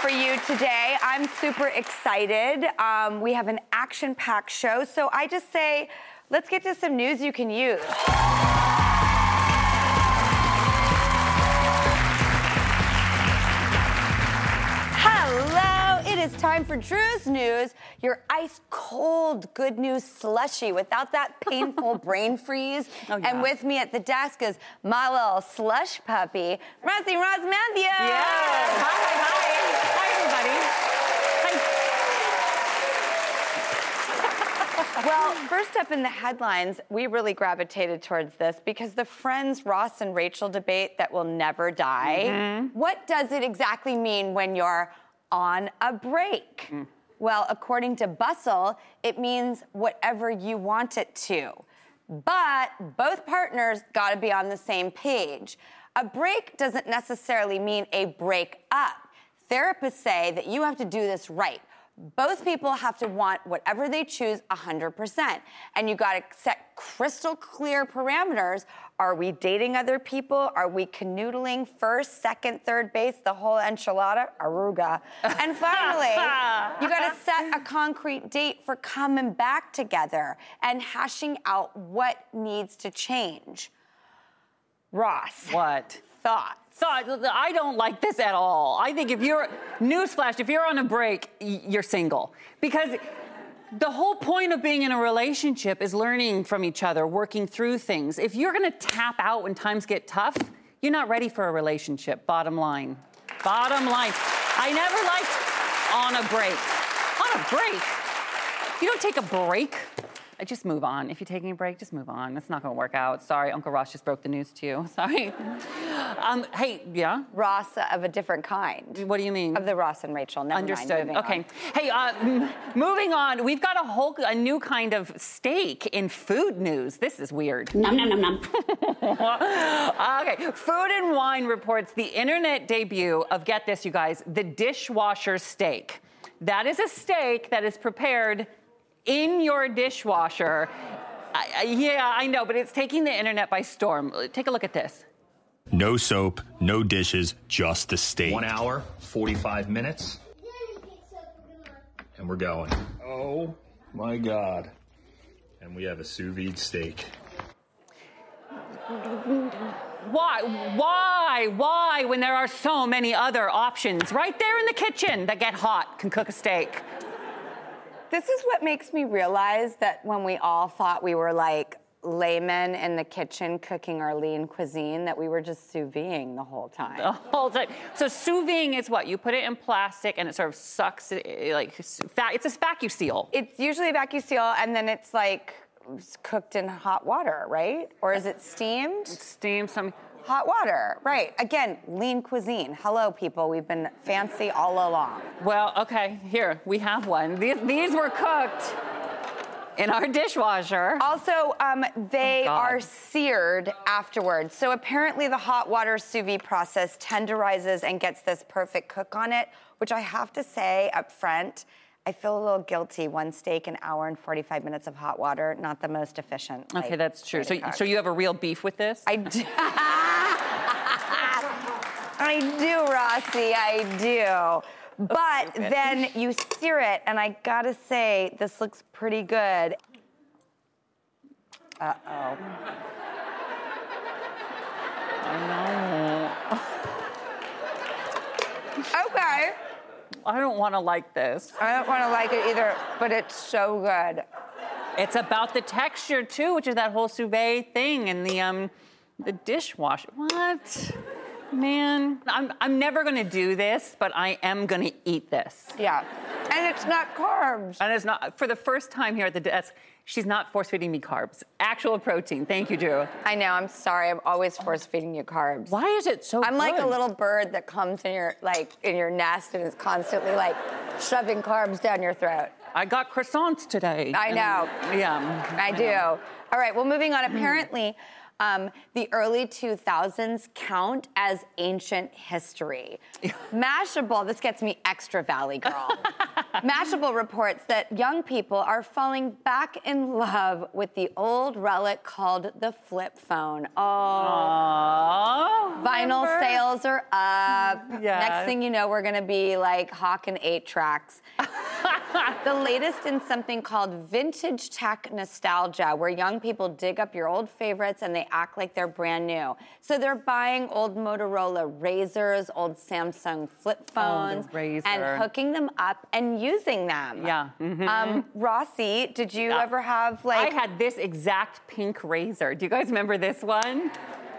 for you today. I'm super excited. Um, we have an action packed show. So I just say, let's get to some news you can use. Hello, it is time for Drew's News, your ice cold good news slushy without that painful brain freeze. Oh, yeah. And with me at the desk is my little slush puppy, Rusty Rosmanthia. Yes. Hi, hi, hi. Hi, everybody. Well, first up in the headlines, we really gravitated towards this because the Friends Ross and Rachel debate that will never die. Mm-hmm. What does it exactly mean when you're on a break? Mm. Well, according to Bustle, it means whatever you want it to. But both partners got to be on the same page. A break doesn't necessarily mean a break up. Therapists say that you have to do this right. Both people have to want whatever they choose 100%. And you got to set crystal clear parameters. Are we dating other people? Are we canoodling first, second, third base, the whole enchilada? Aruga. And finally, you got to set a concrete date for coming back together and hashing out what needs to change. Ross, What? thoughts? I I don't like this at all. I think if you're, newsflash, if you're on a break, you're single. Because the whole point of being in a relationship is learning from each other, working through things. If you're gonna tap out when times get tough, you're not ready for a relationship, bottom line. Bottom line. I never liked on a break. On a break? You don't take a break. I just move on. If you're taking a break, just move on. It's not gonna work out. Sorry, Uncle Ross just broke the news to you. Sorry. Um, hey, yeah? Ross of a different kind. What do you mean? Of the Ross and Rachel. Never Understood. Mind, okay. on. Hey, uh, m- moving on. We've got a whole a new kind of steak in food news. This is weird. Nom nom nom nom. okay. Food and Wine reports the internet debut of get this, you guys, the dishwasher steak. That is a steak that is prepared in your dishwasher. I, I- yeah, I know, but it's taking the internet by storm. Take a look at this. No soap, no dishes, just the steak. One hour, 45 minutes, and we're going. Oh my God. And we have a sous vide steak. Why? Why? Why? When there are so many other options right there in the kitchen that get hot, can cook a steak. This is what makes me realize that when we all thought we were like laymen in the kitchen cooking our lean cuisine, that we were just sous videing the whole time. The whole time. So sous videing is what? You put it in plastic and it sort of sucks it, like it's a vacuum seal. It's usually a vacuum seal, and then it's like cooked in hot water, right? Or is it steamed? It's steamed some. Hot water, right. Again, lean cuisine. Hello, people. We've been fancy all along. Well, okay, here we have one. These, these were cooked in our dishwasher. Also, um, they Oh, are seared afterwards. So apparently, the hot water sous vide process tenderizes and gets this perfect cook on it, which I have to say up front, I feel a little guilty. One steak, an hour and 45 minutes of hot water, not the most efficient. Okay, like, that's true. So, cook. so you have a real beef with this? I do. I do, Rossi, I do. But then you sear it, and I gotta say, this looks pretty good. Uh oh. Okay. I don't want to like this. I don't want to like it either, but it's so good. It's about the texture too, which is that whole sous vide thing and the um the dishwasher. What? Man, I'm I'm never gonna do this, but I am gonna eat this. Yeah. And it's not carbs. And it's not for the first time here at the desk. She's not force feeding me carbs. Actual protein. Thank you, Drew. I know, I'm sorry. I'm always force feeding you carbs. Why is it so I'm like a little bird that comes in your like in your nest and is constantly like shoving carbs down your throat. I got croissants today. I know. And- yeah. I do. All right, well, moving on. Mm. Apparently, um, the early 2000s count as ancient history. Mashable, this gets me extra Valley Girl. Mashable reports that young people are falling back in love with the old relic called the flip phone. Oh. Aww. Vinyl remember? sales are up. Yeah. Next thing you know, we're gonna be like hawking eight tracks. the latest in something called vintage tech nostalgia, where young people dig up your old favorites and they act like they're brand new. So they're buying old Motorola Razrs, old Samsung flip oh, phones, Razr. and hooking them up and using them. Yeah. mhm. Um, Rossi, did you ever have like? I had this exact pink Razr. Do you guys remember this one?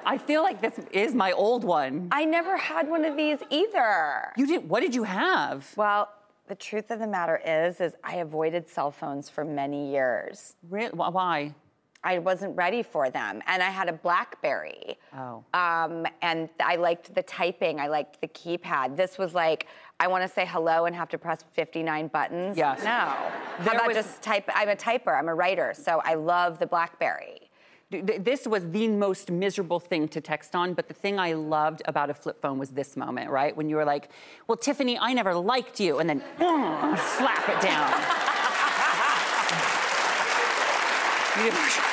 I feel like this is my old one. I never had one of these either. You did. What did you have? Well, the truth of the matter is, is I avoided cell phones for many years. Re- wh- Why? I wasn't ready for them, and I had a BlackBerry. Oh. Um, and I liked the typing. I liked the keypad. This was like, I want to say hello and have to press 59 buttons. Yes. No. How about was- just type? I'm a typer. I'm a writer, so I love the BlackBerry. This was the most miserable thing to text on, but the thing I loved about a flip phone was this moment, right? When you were like, well, Tiffany, I never liked you, and then slap it down.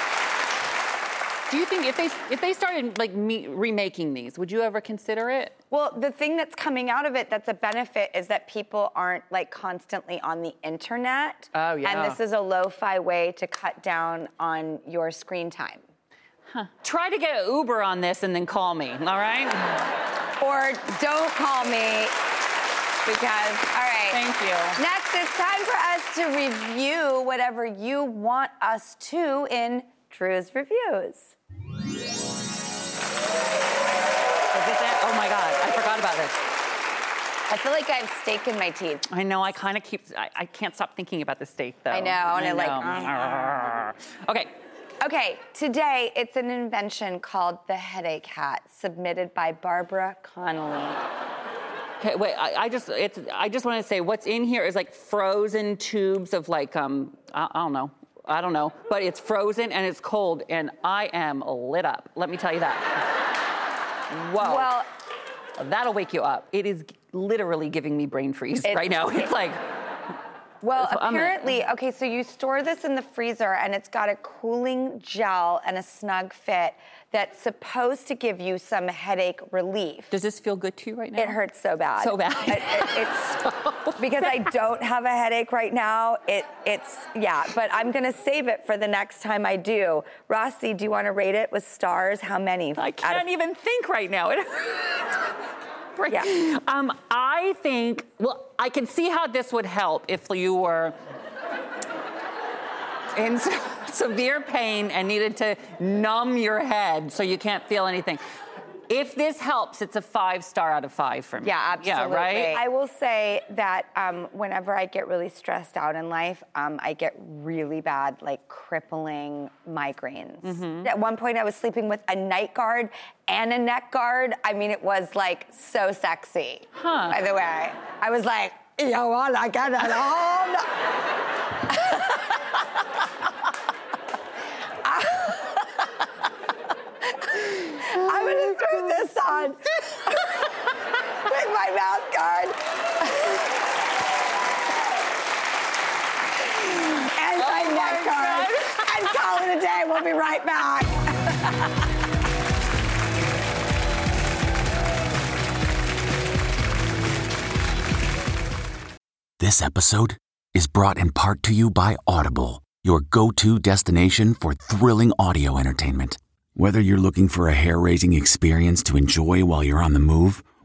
Do you think if they if they started like me, remaking these, would you ever consider it? Well, the thing that's coming out of it that's a benefit is that people aren't like constantly on the internet. Oh, yeah. And this is a lo-fi way to cut down on your screen time. Huh. Try to get an Uber on this and then call me, all right? Or don't call me because, all right. Thank you. Next, it's time for us to review whatever you want us to in Drew's Reviews. Is it that? Oh my God, I forgot about this. I feel like I have steak in my teeth. I know. I kind of keep. I, I can't stop thinking about the steak, though. I know, and I like- know. okay. Okay, today it's an invention called the headache hat, submitted by Barbara Connolly. Okay. Wait. I, I just. It's. I just want to say what's in here is like frozen tubes of like um. I, I don't know. I don't know. But it's frozen and it's cold, and I am lit up. Let me tell you that. Whoa. Well, That'll wake you up. It is literally giving me brain freeze right now. It's like. Well, apparently, okay, so you store this in the freezer and it's got a cooling gel and a snug fit that's supposed to give you some headache relief. Does this feel good to you right now? It hurts so bad. So bad. It- it- it's because I don't have a headache right now. It it's yeah, but I'm gonna save it for the next time I do. Rossi, do you want to rate it with stars? How many? I out of- can't even think right now. It Yeah. Um, I think, well, I can see how this would help if you were in se- severe pain and needed to numb your head so you can't feel anything. If this helps, it's a five star out of five for me. Yeah, absolutely. Yeah, right? I will say that um, whenever I get really stressed out in life, um, I get really bad, like crippling migraines. Mm-hmm. At one point, I was sleeping with a night guard and a neck guard. I mean, it was like so sexy. Huh. By the way, I was like, you want to get it on? God. and oh my neck card. and call it a day. We'll be right back. this episode is brought in part to you by Audible, your go to destination for thrilling audio entertainment. Whether you're looking for a hair raising experience to enjoy while you're on the move,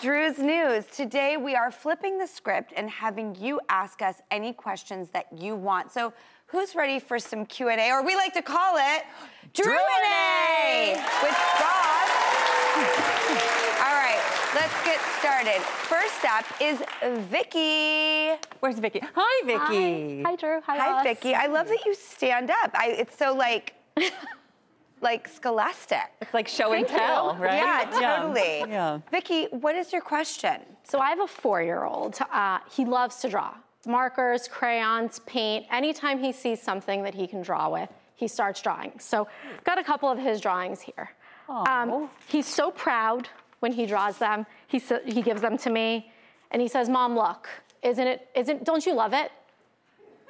Drew's News. Today we are flipping the script and having you ask us any questions that you want. So who's ready for some Q&A, or we like to call it Drew and A with Ross. All right, let's get started. First up is Vicky. Where's Vicky? Hi, Vicky. Hi, Drew. Hi, Hi, Ross. Vicky. I love that you stand up. I, it's so like, like scholastic. It's like show and Thank you. tell, right? Yeah, totally. Yeah. Vicky, what is your question? So I have a four-year-old. Uh, he loves to draw. Markers, crayons, paint. Anytime he sees something that he can draw with, he starts drawing. So I've got a couple of his drawings here. Um, he's so proud when he draws them. He, sa- he gives them to me, and he says, "Mom, look, isn't it? Isn't? Don't you love it?"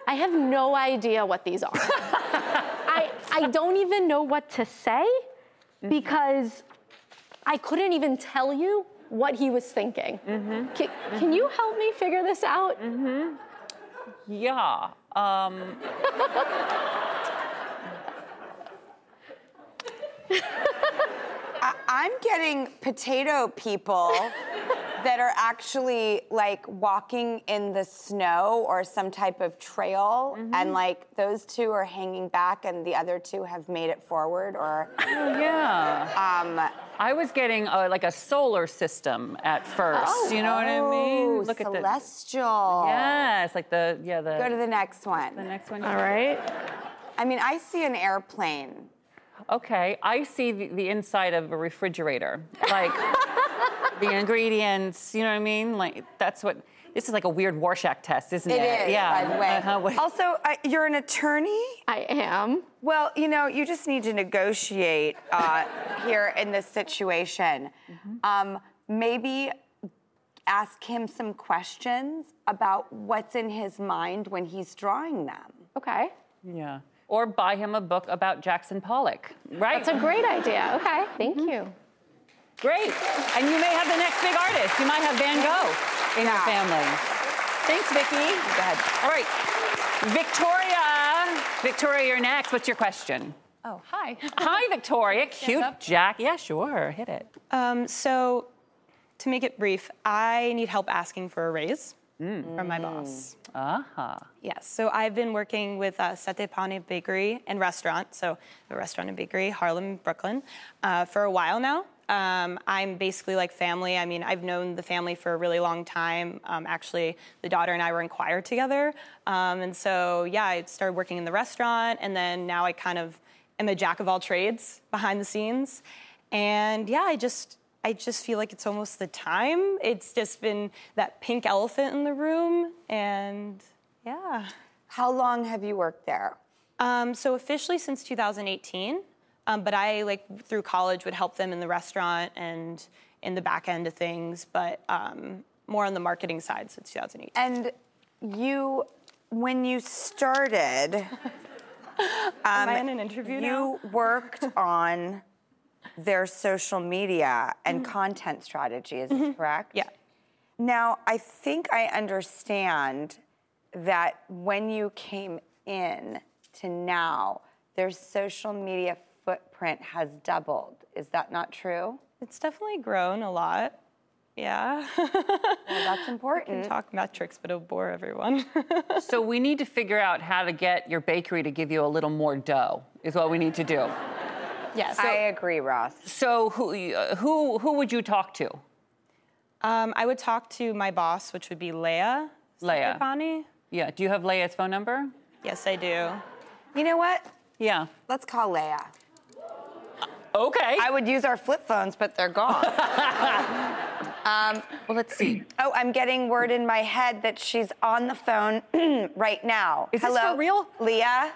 I have no idea what these are. I, I don't even know what to say because I couldn't even tell you what he was thinking. Can, can you help me figure this out? Yeah. Um, I- I'm getting potato people that are actually like walking in the snow or some type of trail, and like those two are hanging back, and the other two have made it forward, or yeah. um. I was getting uh like a solar system at first. you know what I mean? Oh, Look at the. celestial. Yes, like the yeah the. Go to the next one. the next one. All right. I mean, I see an airplane. Okay, I see the, the inside of a refrigerator, like the ingredients. You know what I mean? Like that's what. This is like a weird Rorschach test, isn't it? It is, yeah. by the way. Uh-huh. Also, uh, you're an attorney. I am. Well, you know, you just need to negotiate uh, here in this situation. Um, maybe ask him some questions about what's in his mind when he's drawing them. Okay. Yeah. Or buy him a book about Jackson Pollock. Right. That's a great idea. Okay. Thank you. Great. And you may have the next big artist. You might have Van Gogh in your family. Thanks, Vicky. Go ahead. All right. Victoria. Victoria, you're next. What's your question? Oh, hi. Hi, Victoria. Cute? Jack. Yeah, sure. Hit it. Um, so, to make it brief, I need help asking for a raise from my boss. Uh-huh. Yes, so I've been working with uh, Settepani Bakery and Restaurant, so a restaurant and bakery, Harlem, Brooklyn, uh, for a while now. Um, I'm basically like family. I mean, I've known the family for a really long time. Um, actually, the daughter and I were in choir together. Um, and so, yeah, I started working in the restaurant, and then now I kind of am a jack of all trades behind the scenes. And yeah, I just I just feel like it's almost the time. It's just been that pink elephant in the room, and yeah. How long have you worked there? Um, so officially since 2018, um, but I like through college would help them in the restaurant and in the back end of things, but um, more on the marketing side since 2008. And you, when you started, Am I in an interview now? you worked on their social media and content strategy, is this correct? Mm-hmm. Yeah. Now, I think I understand that when you came in to now, their social media footprint has doubled. Is that not true? It's definitely grown a lot. Yeah. Well, that's can important. talk metrics, but it'll bore everyone. So we need to figure out how to get your bakery to give you a little more dough. Is what we need to do. yes. I agree, Ross. So who uh, who who would you talk to? Um, I would talk to my boss, which would be Leia. Leia. Settepani. Yeah. Do you have Leia's phone number? Yes, I do. You know what? Yeah. Let's call Leia. Okay. I would use our flip phones, but they're gone. um, well, let's see. oh, I'm getting word in my head that she's on the phone right now. Is this Hello, for real? Leah?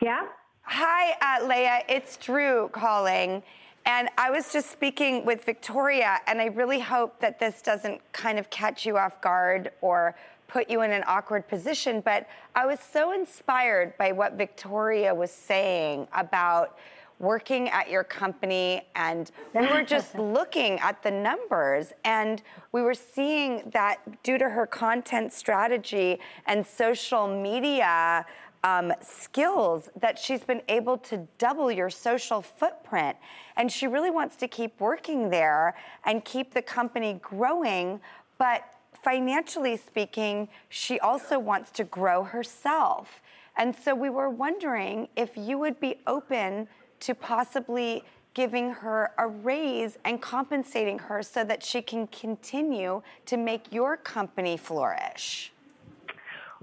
Yeah? Hi, uh, Leia. It's Drew calling. And I was just speaking with Victoria, and I really hope that this doesn't kind of catch you off guard or put you in an awkward position. But I was so inspired by what Victoria was saying about working at your company, and we were just looking at the numbers, and we were seeing that due to her content strategy and social media um, skills that she's been able to double your social footprint. And she really wants to keep working there and keep the company growing. But financially speaking, she also wants to grow herself. And so we were wondering if you would be open to possibly giving her a raise and compensating her so that she can continue to make your company flourish.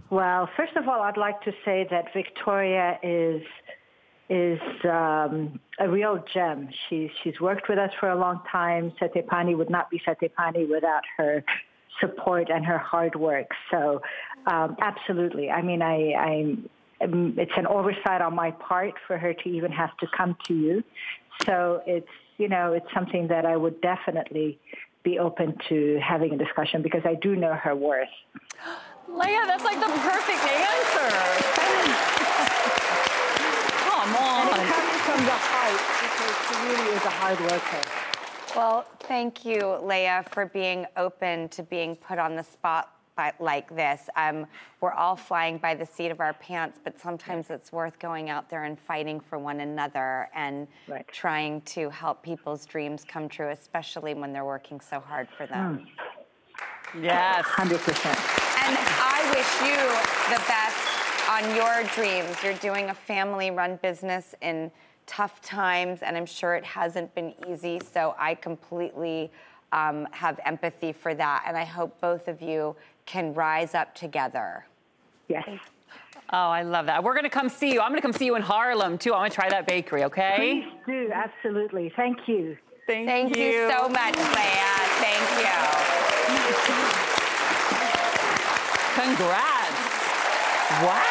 Well, first of all, I'd like to say that Victoria is is um, a real gem. She's she's worked with us for a long time. Settepani would not be Settepani without her support and her hard work. So, um, absolutely. I mean, I, I um, it's an oversight on my part for her to even have to come to you. So it's you know it's something that I would definitely be open to having a discussion because I do know her worth. Leia, that's like the perfect answer. Come on. And it's on. coming from the heart because she really is a hard worker. Well, thank you, Leia, for being open to being put on the spot by- like this. Um, we're all flying by the seat of our pants, but sometimes it's worth going out there and fighting for one another and Right. trying to help people's dreams come true, especially when they're working so hard for them. Yes. 100%. And I wish you the best on your dreams. You're doing a family run business in tough times, and I'm sure it hasn't been easy. So I completely um, have empathy for that. And I hope both of you can rise up together. Yes. Oh, I love that. We're gonna come see you. I'm gonna come see you in Harlem too. I want to try that bakery. Okay. Please do. Absolutely. Thank you. Thank, Thank you, so much, Leia. Thank you. Congrats. Wow.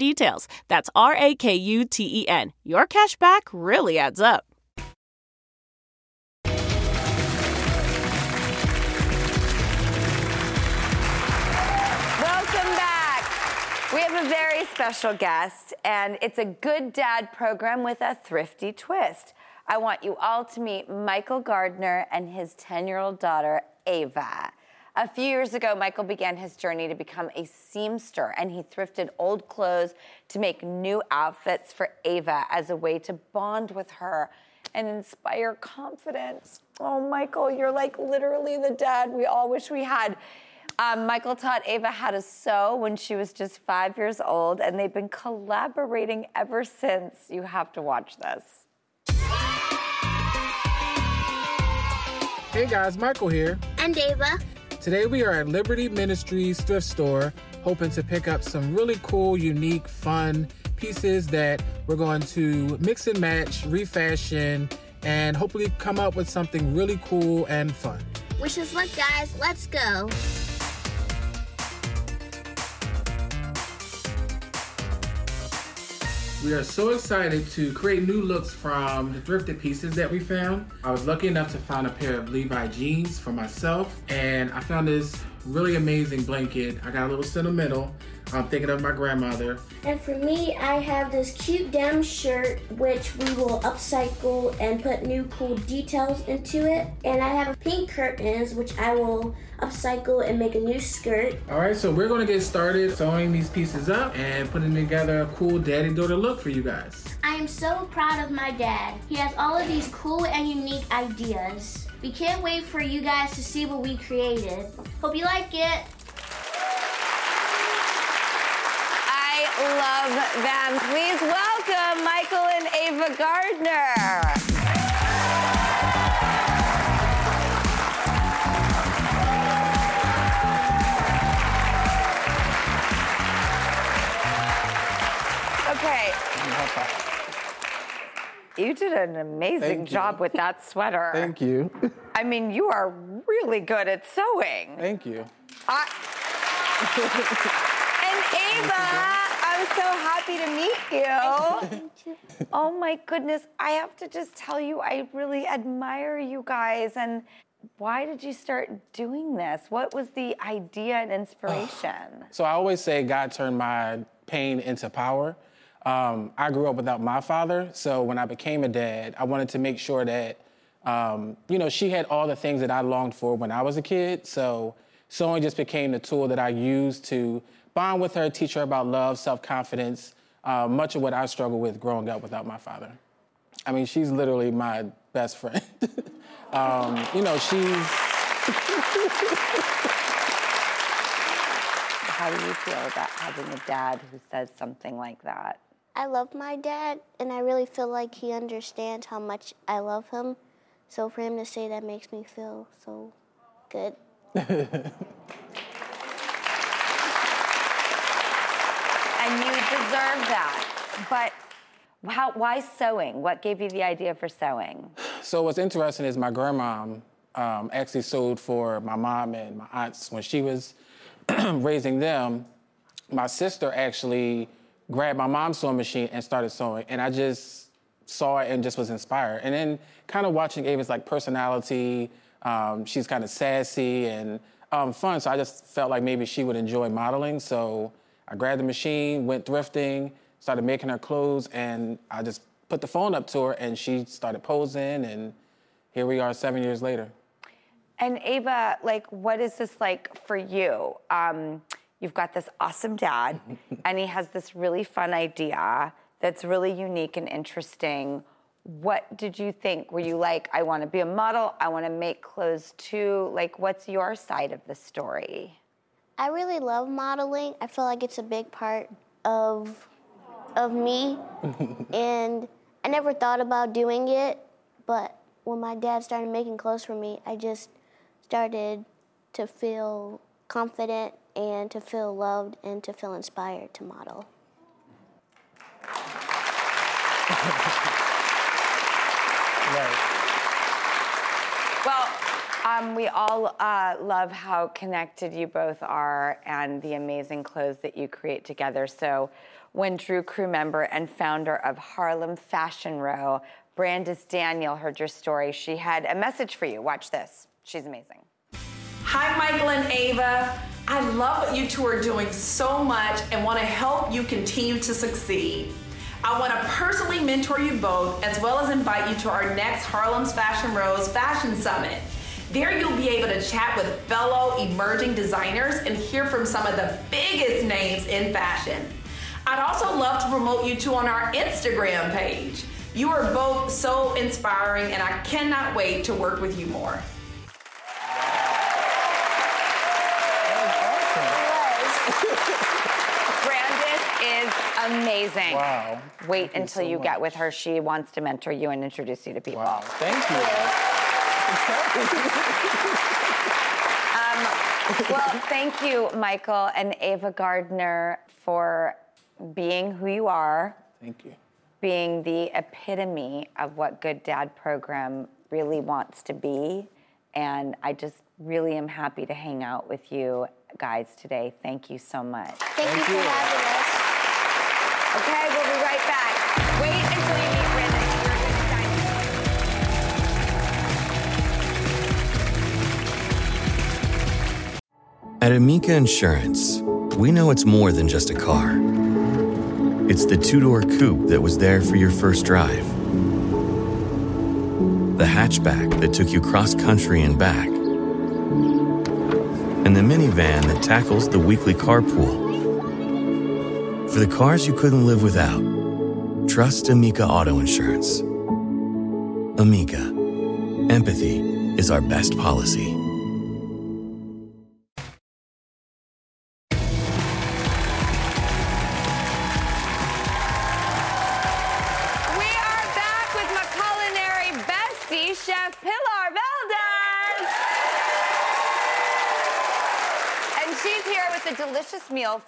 details. That's R A K U T E N. Your cash back really adds up. Welcome back. We have a very special guest, and it's a good dad program with a thrifty twist. I want you all to meet Michael Gardner and his 10 year old daughter, Ava. A few years ago, Michael began his journey to become a seamster, and he thrifted old clothes to make new outfits for Ava as a way to bond with her and inspire confidence. Oh, Michael, you're like literally the dad we all wish we had. Um, Michael taught Ava how to sew when she was just five years old, and they've been collaborating ever since. You have to watch this. Hey guys, Michael here. And Ava. Today we are at Liberty Ministries thrift store, hoping to pick up some really cool, unique, fun pieces that we're going to mix and match, refashion, and hopefully come up with something really cool and fun. Wish us luck, guys. Let's go. We are so excited to create new looks from the thrifted pieces that we found. I was lucky enough to find a pair of Levi jeans for myself, and I found this really amazing blanket. I got a little sentimental. I'm thinking of my grandmother. And for me, I have this cute denim shirt, which we will upcycle and put new cool details into it. And I have a pink curtains, which I will upcycle and make a new skirt. All right, so we're gonna get started sewing these pieces up and putting together a cool daddy-daughter look for you guys. I am so proud of my dad. He has all of these cool and unique ideas. We can't wait for you guys to see what we created. Hope you like it. I love them. Please welcome Michael and Ava Gardner. You did an amazing Thank you. job with that sweater. Thank you. I mean, you are really good at sewing. Thank you. I... and Ava, I'm so happy to meet you. you. oh my goodness, I have to just tell you, I really admire you guys. And why did you start doing this? What was the idea and inspiration? So I always say God turned my pain into power. Um, I grew up without my father, so when I became a dad, I wanted to make sure that, um, you know, she had all the things that I longed for when I was a kid. So sewing just became the tool that I used to bond with her, teach her about love, self-confidence, uh, much of what I struggled with growing up without my father. I mean, she's literally my best friend. um, you know, she's. How do you feel about having a dad who says something like that? I love my dad, and I really feel like he understands how much I love him. So for him to say that makes me feel so good. And you deserve that. But how, why sewing? What gave you the idea for sewing? So what's interesting is my grandma um, actually sewed for my mom and my aunts when she was raising them. My sister actually grabbed my mom's sewing machine and started sewing, and I just saw it and just was inspired. And then kind of watching Ava's like personality, um, she's kind of sassy and um, fun. So I just felt like maybe she would enjoy modeling. So I grabbed the machine, went thrifting, started making her clothes, and I just put the phone up to her, and she started posing, and here we are seven years later. And Ava, like, what is this like for you? Um, you've got this awesome dad, and he has this really fun idea that's really unique and interesting. What did you think? Were you like, I want to be a model, I want to make clothes too? Like, what's your side of the story? I really love modeling. I feel like it's a big part of of me, and I never thought about doing it. But when my dad started making clothes for me, I just started to feel confident and to feel loved and to feel inspired to model. right. Well, um, we all uh, love how connected you both are and the amazing clothes that you create together. So, when Drew crew member and founder of Harlem Fashion Row, Brandice Daniel, heard your story, she had a message for you. Watch this. She's amazing. Hi, Michael and Ava. I love what you two are doing so much and want to help you continue to succeed. I want to personally mentor you both as well as invite you to our next Harlem's Fashion Rose Fashion Summit. There you'll be able to chat with fellow emerging designers and hear from some of the biggest names in fashion. I'd also love to promote you two on our Instagram page. You are both so inspiring and I cannot wait to work with you more. Amazing. Wow. Wait Thank you until so you get with her. She wants to mentor you and introduce you to people. Wow, thank you. Um, well, thank you, Michael and Ava Gardner, for being who you are, Thank you. being the epitome of what Good Dad program really wants to be. And I just really am happy to hang out with you guys today. Thank you so much. Thank, you for having us. Okay, we'll be right back. Wait until you meet Brandon. You're gonna die. At Amica Insurance, we know it's more than just a car. It's the two door coupe that was there for your first drive, the hatchback that took you cross country and back, and the minivan that tackles the weekly carpool. For the cars you couldn't live without, trust Amica Auto Insurance. Amica, empathy is our best policy.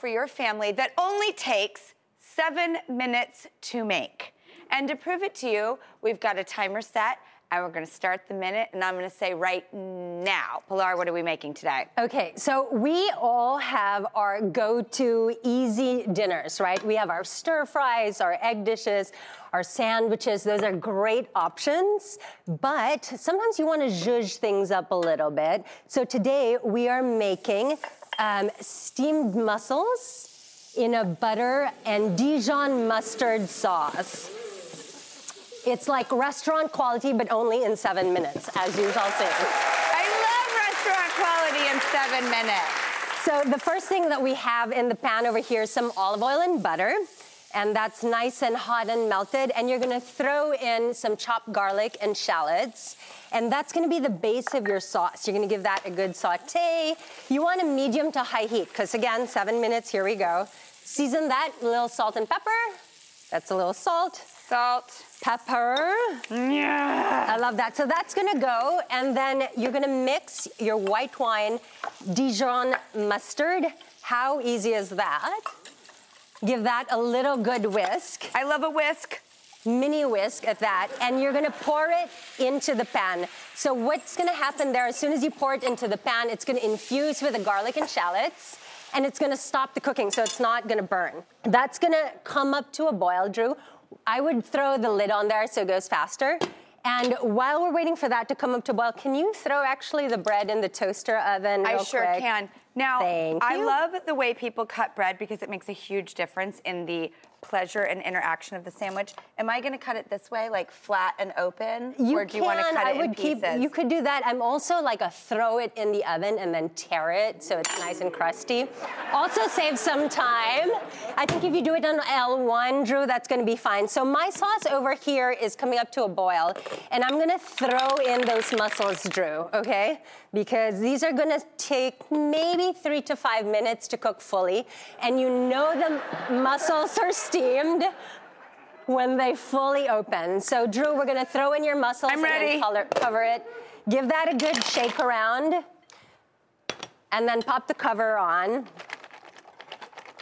For your family that only takes seven minutes to make. And to prove it to you, we've got a timer set. And we're gonna start the minute, and I'm gonna say right now. Pilar, what are we making today? Okay, so we all have our go to easy dinners, right? We have our stir fries, our egg dishes, our sandwiches. Those are great options, but sometimes you want to zhuzh things up a little bit. So today we are making um, steamed mussels in a butter and Dijon mustard sauce. It's like restaurant quality, but only in seven minutes, as you shall see. I love restaurant quality in seven minutes. So the first thing that we have in the pan over here is some olive oil and butter. And that's nice and hot and melted. And you're gonna throw in some chopped garlic and shallots. And that's gonna be the base of your sauce. You're gonna give that a good saute. You want a medium to high heat, because again, seven minutes, here we go. Season that, a little salt and pepper. That's a little salt. Salt. Pepper. Yeah. I love that. So that's gonna go, and then you're gonna mix your white wine Dijon mustard. How easy is that? Give that a little good whisk. I love a whisk. Mini whisk at that, and you're gonna pour it into the pan. So what's gonna happen there, as soon as you pour it into the pan, it's gonna infuse with the garlic and shallots, and it's gonna stop the cooking so it's not gonna burn. That's gonna come up to a boil, Drew. I would throw the lid on there so it goes faster. And while we're waiting for that to come up to boil, can you throw actually the bread in the toaster oven? I sure quick? can. Now, Thank I you. love the way people cut bread because it makes a huge difference in the pleasure and interaction of the sandwich. Am I going to cut it this way, like flat and open, You or do you want to cut I it would in keep. pieces? You could do that. I'm also like a throw it in the oven and then tear it so it's nice and crusty. Also save some time. I think if you do it on L1, Drew, that's going to be fine. So my sauce over here is coming up to a boil, and I'm going to throw in those mussels, Drew. Okay, because these are going to take maybe three to five minutes to cook fully, and you know the mussels are steamed when they fully open. So, Drew, we're gonna throw in your mussels I'm and ready. color, cover it. Give that a good shake around, and then pop the cover on.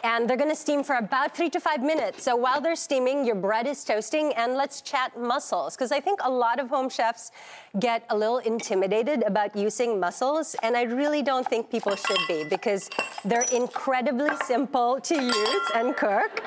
And they're gonna steam for about three to five minutes. So while they're steaming, your bread is toasting, and let's chat mussels. Because I think a lot of home chefs get a little intimidated about using mussels, and I really don't think people should be because they're incredibly simple to use and cook.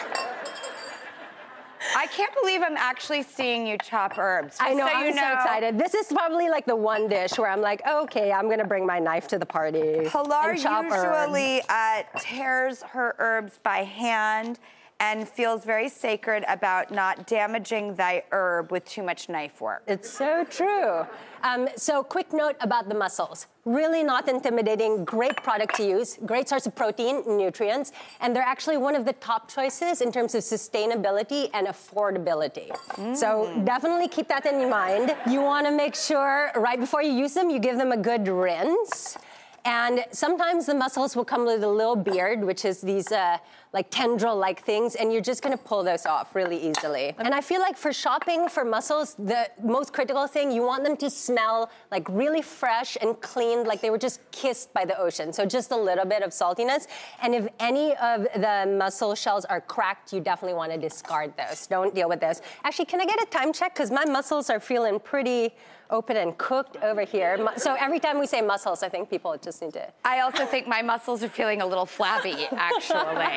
I can't believe I'm actually seeing you chop herbs. I know, so I'm so know. excited. This is probably like the one dish where I'm like, okay, I'm gonna bring my knife to the party. Pilar and chop herbs. usually uh, tears her herbs by hand and feels very sacred about not damaging thy herb with too much knife work. It's so true. Um, so, quick note about the mussels. Really not intimidating, great product to use, great source of protein, nutrients, and they're actually one of the top choices in terms of sustainability and affordability. So, definitely keep that in mind. You wanna make sure right before you use them, you give them a good rinse. And sometimes the mussels will come with a little beard, which is these uh, like tendril-like things, and you're just gonna pull those off really easily. And I feel like for shopping for mussels, the most critical thing, you want them to smell like really fresh and clean, like they were just kissed by the ocean. So just a little bit of saltiness. And if any of the mussel shells are cracked, you definitely wanna discard those. Don't deal with those. Actually, can I get a time check? Because my mussels are feeling pretty open and cooked over here. So every time we say muscles, I think people just need to. I also think my muscles are feeling a little flabby, actually.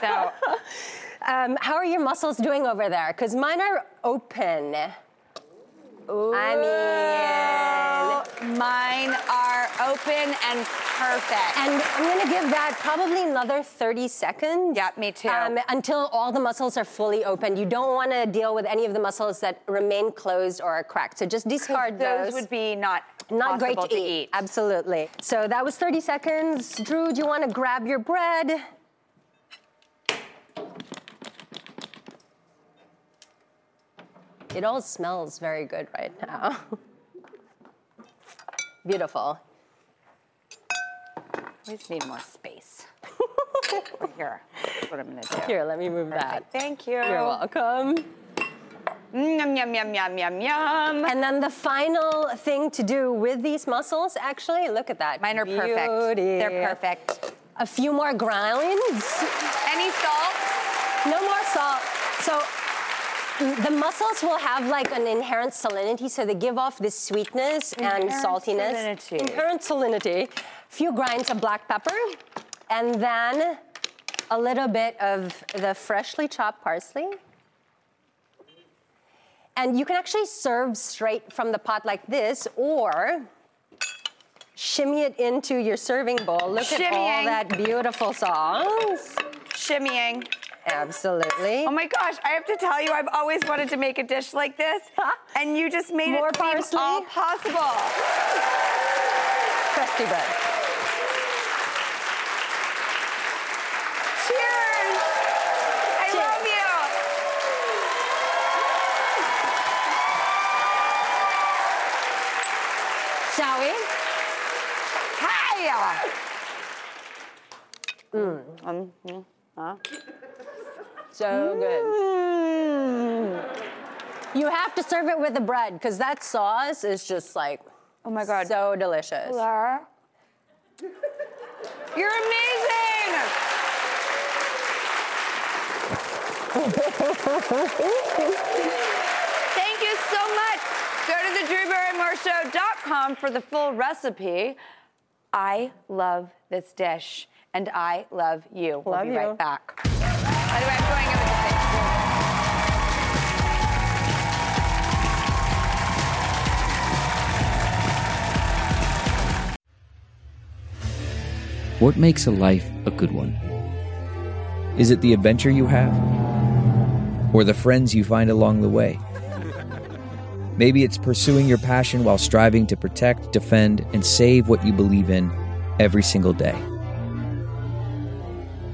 so Um, how are your muscles doing over there? Because mine are open. I mean, mine are open and perfect. And I'm gonna give that probably another 30 seconds. Yeah, me too. Um, until all the muscles are fully open. You don't wanna deal with any of the muscles that remain closed or are cracked. So just discard those those. would be not Not great to, to eat. eat. Absolutely. So that was 30 seconds. Drew, do you wanna grab your bread? It all smells very good right now. Beautiful. We just need more space. Here. That's what I'm gonna do. Here, let me move that. Thank you. You're welcome. Yum, yum, yum, yum, yum, yum. And then the final thing to do with these mussels, actually, look at that. Mine are perfect. Beauty. They're perfect. A few more grinds. Any salt? No more salt. The mussels will have like an inherent salinity, so they give off this sweetness and Inherent saltiness. salinity. Inherent salinity. Few grinds of black pepper, and then a little bit of the freshly chopped parsley. And you can actually serve straight from the pot like this, or shimmy it into your serving bowl. Look at all that beautiful sauce. Shimmying. Absolutely. Oh my gosh, I have to tell you, I've always wanted to make a dish like this, and you just made More it seem parsley? all possible. Crusty bread. Cheers! I love you. Shall we? Hi! Mm. Um, mm, huh? So good. Mm. You have to serve it with the bread because that sauce is just like, oh my god, so delicious. Laura? You're amazing! Thank you so much. Go to the drewbarrymoreshow.com for the full recipe. I love this dish, and I love you. we'll be you. right back. By the way, I'm going over the thing. What makes a life a good one? Is it the adventure you have? Or the friends you find along the way? Maybe it's pursuing your passion while striving to protect, defend, and save what you believe in every single day.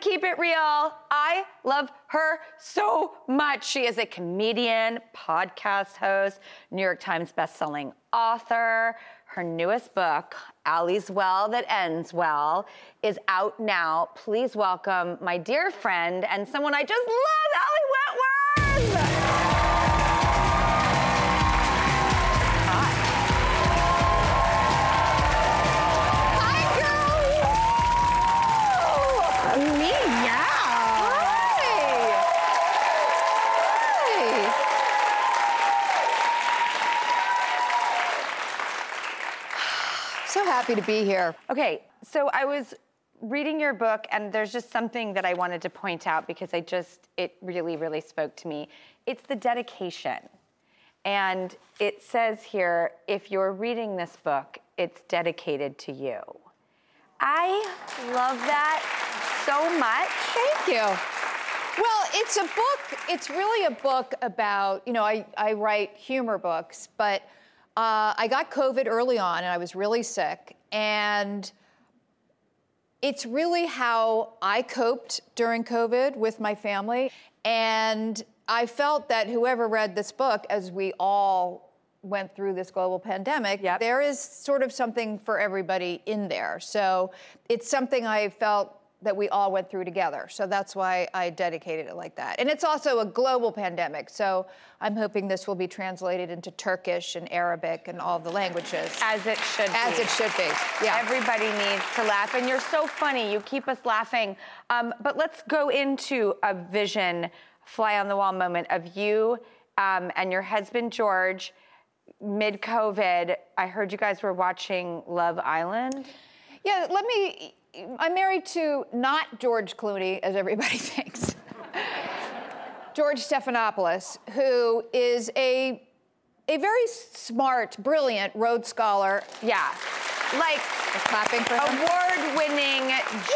Keep it real. I love her so much. She is a comedian, podcast host, New York Times bestselling author. Her newest book, Ali's Well That Ends Well, is out now. Please welcome my dear friend and someone I just love, Ali Wentworth. Happy to be here. Okay, so I was reading your book, and there's just something that I wanted to point out because I just, it really, really spoke to me. It's the dedication. And it says here if you're reading this book, it's dedicated to you. I love that so much. Thank you. Well, it's a book, it's really a book about, you know, I, I write humor books, but uh, I got COVID early on and I was really sick. And it's really how I coped during COVID with my family. And I felt that whoever read this book, as we all went through this global pandemic, there is sort of something for everybody in there. So it's something I felt that we all went through together. So that's why I dedicated it like that. And it's also a global pandemic. So I'm hoping this will be translated into Turkish and Arabic and all the languages. As it should be. As be. it should be. Yeah. Everybody needs to laugh, and you're so funny. You keep us laughing. Um, but let's go into a vision, fly on the wall moment of you um, and your husband George. Mid COVID, I heard you guys were watching Love Island. Yeah, let me. I'm married to not George Clooney, as everybody thinks. George Stephanopoulos, who is a a very smart, brilliant Rhodes Scholar. Yeah, like clapping for him. award-winning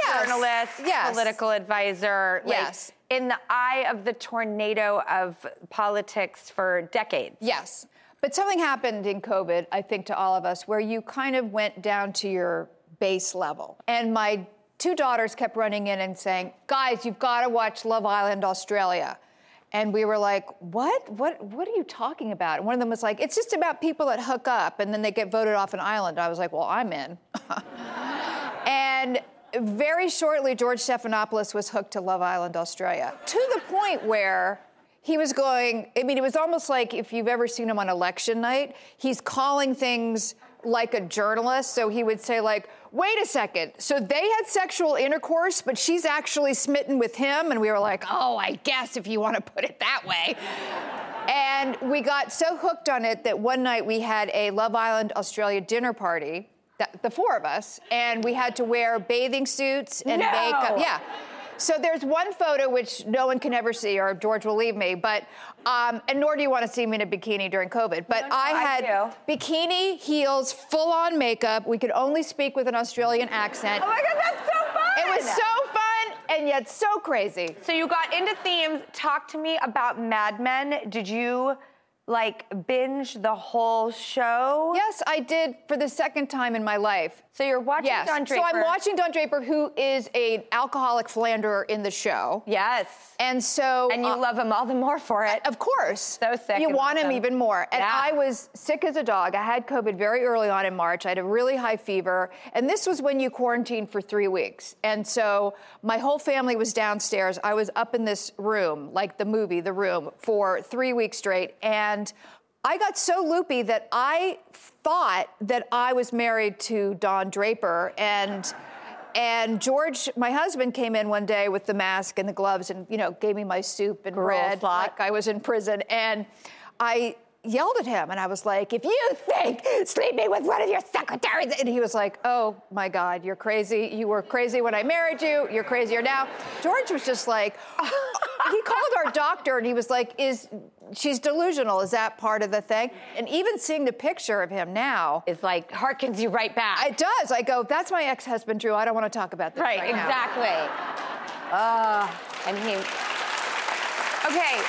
journalist, yes. political advisor. like, Yes. in the eye of the tornado of politics for decades. Yes. But something happened in COVID, I think, to all of us, where you kind of went down to your base level. And my two daughters kept running in and saying, Guys, you've got to watch Love Island Australia. And we were like, What? What what are you talking about? And one of them was like, It's just about people that hook up and then they get voted off an island. I was like, Well, I'm in. and very shortly, George Stephanopoulos was hooked to Love Island Australia to the point where he was going, I mean, it was almost like if you've ever seen him on election night, he's calling things like a journalist. So he would say, like, wait a second. So they had sexual intercourse, but she's actually smitten with him. And we were like, oh, I guess if you want to put it that way. And we got so hooked on it that one night we had a Love Island Australia dinner party, th- the four of us, and we had to wear bathing suits and No. makeup. Yeah. So there's one photo which no one can ever see, or George will leave me. But um, and nor do you want to see me in a bikini during COVID. But I I had bikini, heels, full-on makeup. We could only speak with an Australian accent. Oh my God, that's so fun! It was so fun and yet so crazy. So you got into themes. Talk to me about Mad Men. Did you like binge the whole show? Yes, I did for the second time in my life. So you're watching yes. Don Draper. So I'm watching Don Draper, who is an alcoholic philanderer in the show. Yes. And so And you uh, love him all the more for it. Of course. So sick. You want him even more. And Yeah. I was sick as a dog. I had COVID very early on in March. I had a really high fever. And this was when you quarantined for three weeks. And so my whole family was downstairs. I was up in this room, like the movie, The Room, for three weeks straight. And I got so loopy that I thought that I was married to Don Draper. And and George, my husband, came in one day with the mask and the gloves and, you know, gave me my soup and bread thought. like I was in prison. And I yelled at him and I was like, if you think sleeping with one of your secretaries, and he was like, oh my God, you're crazy. You were crazy when I married you. You're crazier now. George was just like, he called our doctor and he was like, is she's delusional? Is that part of the thing? And even seeing the picture of him now is like harkens you right back. it does. I go, that's my ex-husband, Drew. I don't want to talk about this right, Right, now." exactly. Uh, and he. Okay,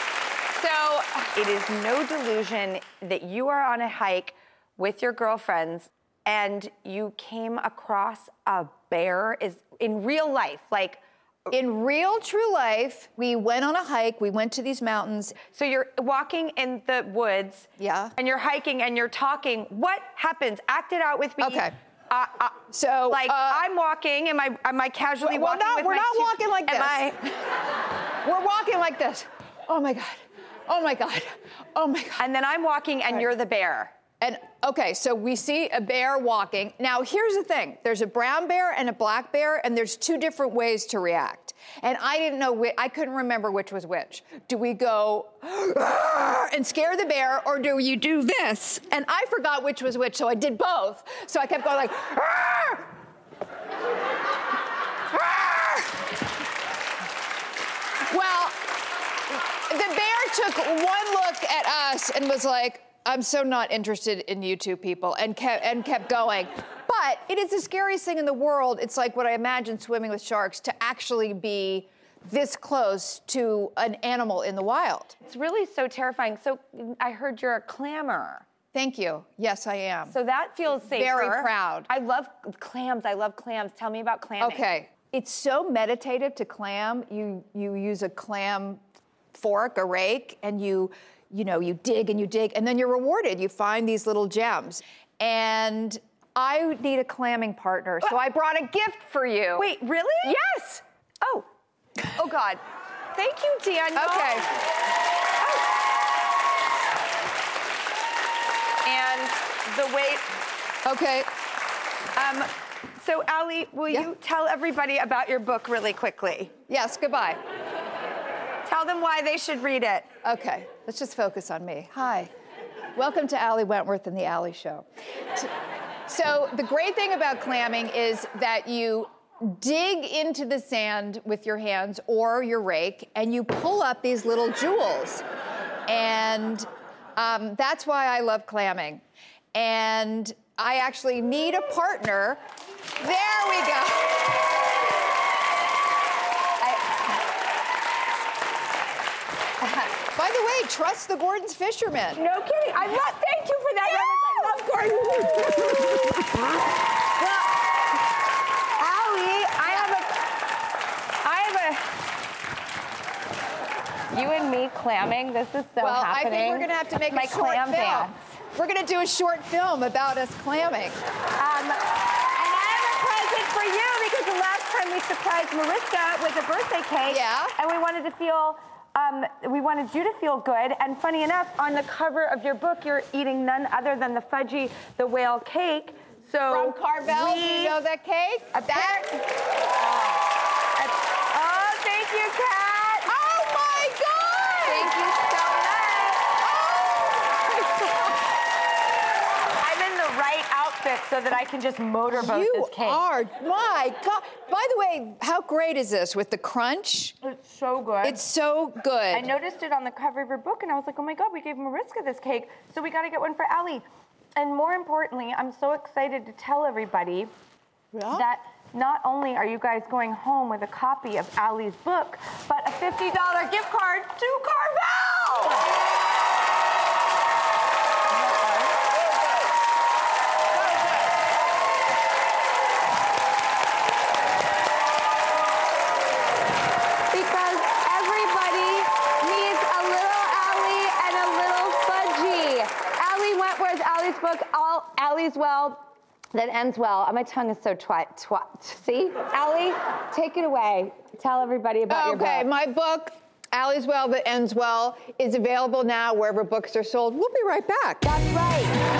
so it is no delusion that you are on a hike with your girlfriends and you came across a bear is in real life, like In real, true life, we went on a hike. We went to these mountains. so you're walking in the woods. Yeah. And you're hiking and you're talking. What happens? Act it out with me. Okay. Uh, uh, So, like uh, I'm walking. Am I? Am I casually We're walking? not- with we're not two- walking like this. am. I- We're walking like this. Oh my God. Oh my God. Oh my God. And then I'm walking, and you're the bear. And okay, so we see a bear walking. Now, here's the thing there's a brown bear and a black bear, and there's two different ways to react. And I didn't know, whi- I couldn't remember which was which. Do we go and scare the bear, or do you do this? And I forgot which was which, so I did both. So I kept going like! Well, the bear took one look at us and was like, I'm so not interested in you two people, and kept, and kept going. But it is the scariest thing in the world. It's like what I imagine swimming with sharks to actually be this close to an animal in the wild. It's really so terrifying. So mm, I heard you're a clammer. Thank you. Yes, I am. So that feels safer. Very proud. I love clams. I love clams. Tell me about clamming. Okay. It's so meditative to clam. You you use a clam fork, a rake, and you you know, you dig and you dig and then you're rewarded. You find these little gems. And I need a clamming partner, so I brought a gift for you. Wait, really? Yes. Oh. Oh God. Thank you, Daniel. Okay. And the weight. Okay. Um, so, Ali, will you tell everybody about your book really quickly? Yes, goodbye. Tell them why they should read it. Okay, let's just focus on me. Hi. Welcome to Ali Wentworth and the Ali Show. So, the great thing about clamming is that you dig into the sand with your hands or your rake and you pull up these little jewels. And um, that's why I love clamming. And I actually need a partner. There we go. The way, trust the Gorton's fishermen. No kidding. I love. Thank you for that reference. I love Gordon. well, Ali, I have a. I have a. You and me clamming. This is so well, happening. I think we're gonna have to make My a short clam film. dance. We're gonna do a short film about us clamming. Um, and I have a present for you because the last time we surprised Mariska with a birthday cake. Yeah. And we wanted to feel. Um, we wanted you to feel good, and funny enough, on the cover of your book, you're eating none other than the Fudgie, the whale cake. So From Carvel, we- you know that cake? That. Oh, thank you, Kat. Oh my God! Thank you so much. I'm in the right outfit so that I can just motorboat You this cake. You are, my God. By the way, how great is this with the crunch? So good. It's so good. I noticed it on the cover of your book, and I was like, oh my God, we gave Mariska this cake, so we got to get one for Ali. And more importantly, I'm so excited to tell everybody that not only are you guys going home with a copy of Ali's book, but a $50 gift card to Carvel! Because everybody needs a little Ali and a little Fudgie. Ali Wentworth, Ali's book, All Ali's Well, that ends well. Uh, my tongue is so twat. twat. See? Ali, take it away. Tell everybody about your book. Okay, my book, Ali's Well That Ends Well, is available now wherever books are sold. We'll be right back. That's right.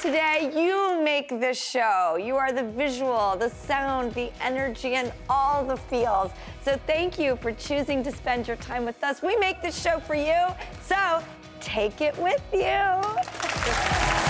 Today. You make this show. You are the visual, the sound, the energy, and all the feels. So thank you for choosing to spend your time with us. We make this show for you, so take it with you.